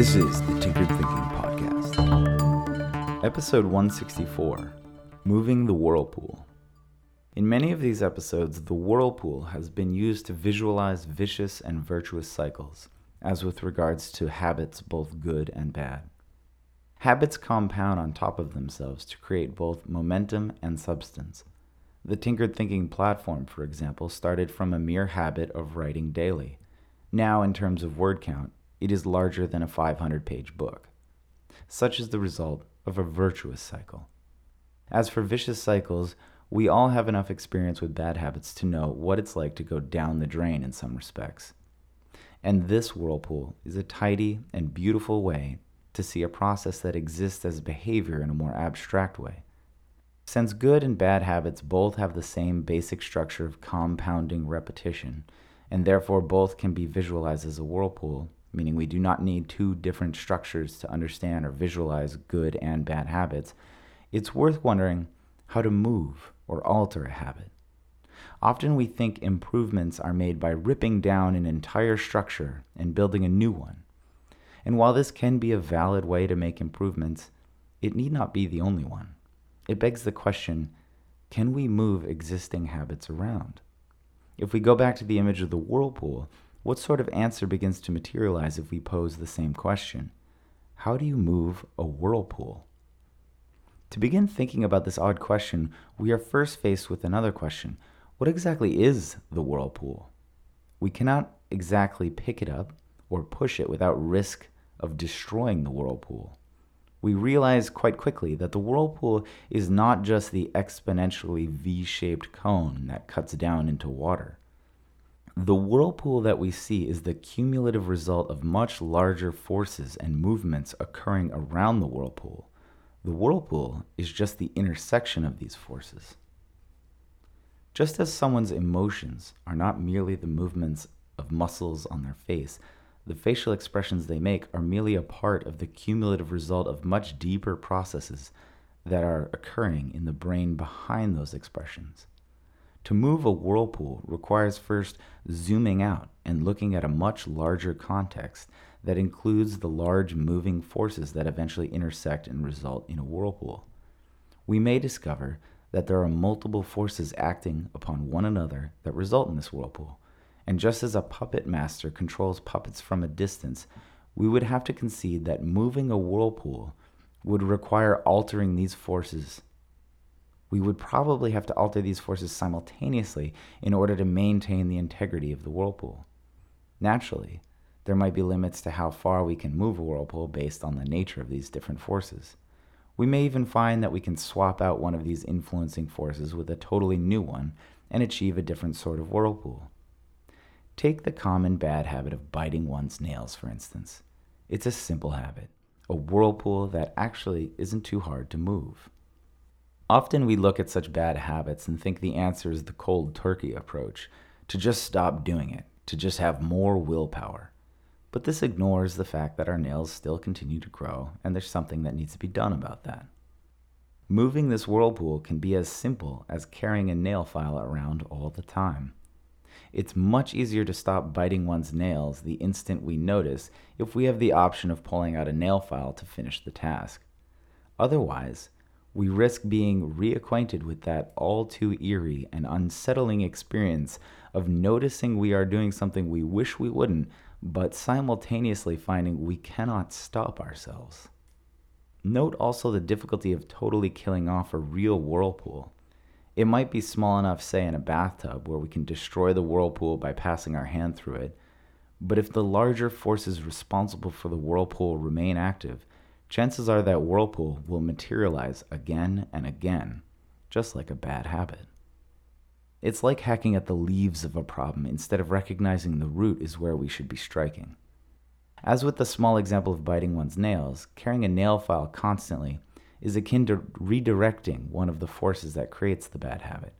This is the Tinkered Thinking Podcast. Episode 164 Moving the Whirlpool. In many of these episodes, the whirlpool has been used to visualize vicious and virtuous cycles, as with regards to habits both good and bad. Habits compound on top of themselves to create both momentum and substance. The Tinkered Thinking platform, for example, started from a mere habit of writing daily. Now, in terms of word count, it is larger than a 500 page book. Such is the result of a virtuous cycle. As for vicious cycles, we all have enough experience with bad habits to know what it's like to go down the drain in some respects. And this whirlpool is a tidy and beautiful way to see a process that exists as behavior in a more abstract way. Since good and bad habits both have the same basic structure of compounding repetition, and therefore both can be visualized as a whirlpool, meaning we do not need two different structures to understand or visualize good and bad habits, it's worth wondering how to move or alter a habit. Often we think improvements are made by ripping down an entire structure and building a new one. And while this can be a valid way to make improvements, it need not be the only one. It begs the question can we move existing habits around? If we go back to the image of the whirlpool, what sort of answer begins to materialize if we pose the same question? How do you move a whirlpool? To begin thinking about this odd question, we are first faced with another question What exactly is the whirlpool? We cannot exactly pick it up or push it without risk of destroying the whirlpool. We realize quite quickly that the whirlpool is not just the exponentially V shaped cone that cuts down into water. The whirlpool that we see is the cumulative result of much larger forces and movements occurring around the whirlpool. The whirlpool is just the intersection of these forces. Just as someone's emotions are not merely the movements of muscles on their face, the facial expressions they make are merely a part of the cumulative result of much deeper processes that are occurring in the brain behind those expressions. To move a whirlpool requires first zooming out and looking at a much larger context that includes the large moving forces that eventually intersect and result in a whirlpool. We may discover that there are multiple forces acting upon one another that result in this whirlpool. And just as a puppet master controls puppets from a distance, we would have to concede that moving a whirlpool would require altering these forces we would probably have to alter these forces simultaneously in order to maintain the integrity of the whirlpool. Naturally, there might be limits to how far we can move a whirlpool based on the nature of these different forces. We may even find that we can swap out one of these influencing forces with a totally new one and achieve a different sort of whirlpool. Take the common bad habit of biting one's nails, for instance. It's a simple habit, a whirlpool that actually isn't too hard to move. Often we look at such bad habits and think the answer is the cold turkey approach to just stop doing it, to just have more willpower. But this ignores the fact that our nails still continue to grow and there's something that needs to be done about that. Moving this whirlpool can be as simple as carrying a nail file around all the time. It's much easier to stop biting one's nails the instant we notice if we have the option of pulling out a nail file to finish the task. Otherwise, we risk being reacquainted with that all too eerie and unsettling experience of noticing we are doing something we wish we wouldn't, but simultaneously finding we cannot stop ourselves. Note also the difficulty of totally killing off a real whirlpool. It might be small enough, say, in a bathtub, where we can destroy the whirlpool by passing our hand through it, but if the larger forces responsible for the whirlpool remain active, chances are that whirlpool will materialize again and again, just like a bad habit. It's like hacking at the leaves of a problem instead of recognizing the root is where we should be striking. As with the small example of biting one's nails, carrying a nail file constantly is akin to redirecting one of the forces that creates the bad habit,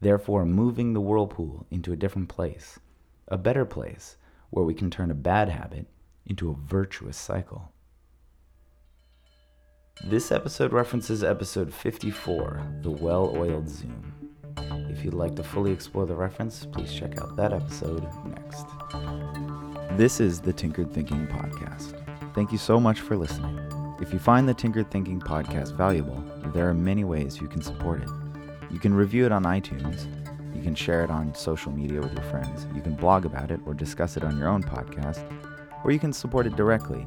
therefore, moving the whirlpool into a different place, a better place where we can turn a bad habit into a virtuous cycle. This episode references episode 54, The Well Oiled Zoom. If you'd like to fully explore the reference, please check out that episode next. This is the Tinkered Thinking Podcast. Thank you so much for listening. If you find the Tinkered Thinking podcast valuable, there are many ways you can support it. You can review it on iTunes, you can share it on social media with your friends, you can blog about it or discuss it on your own podcast, or you can support it directly,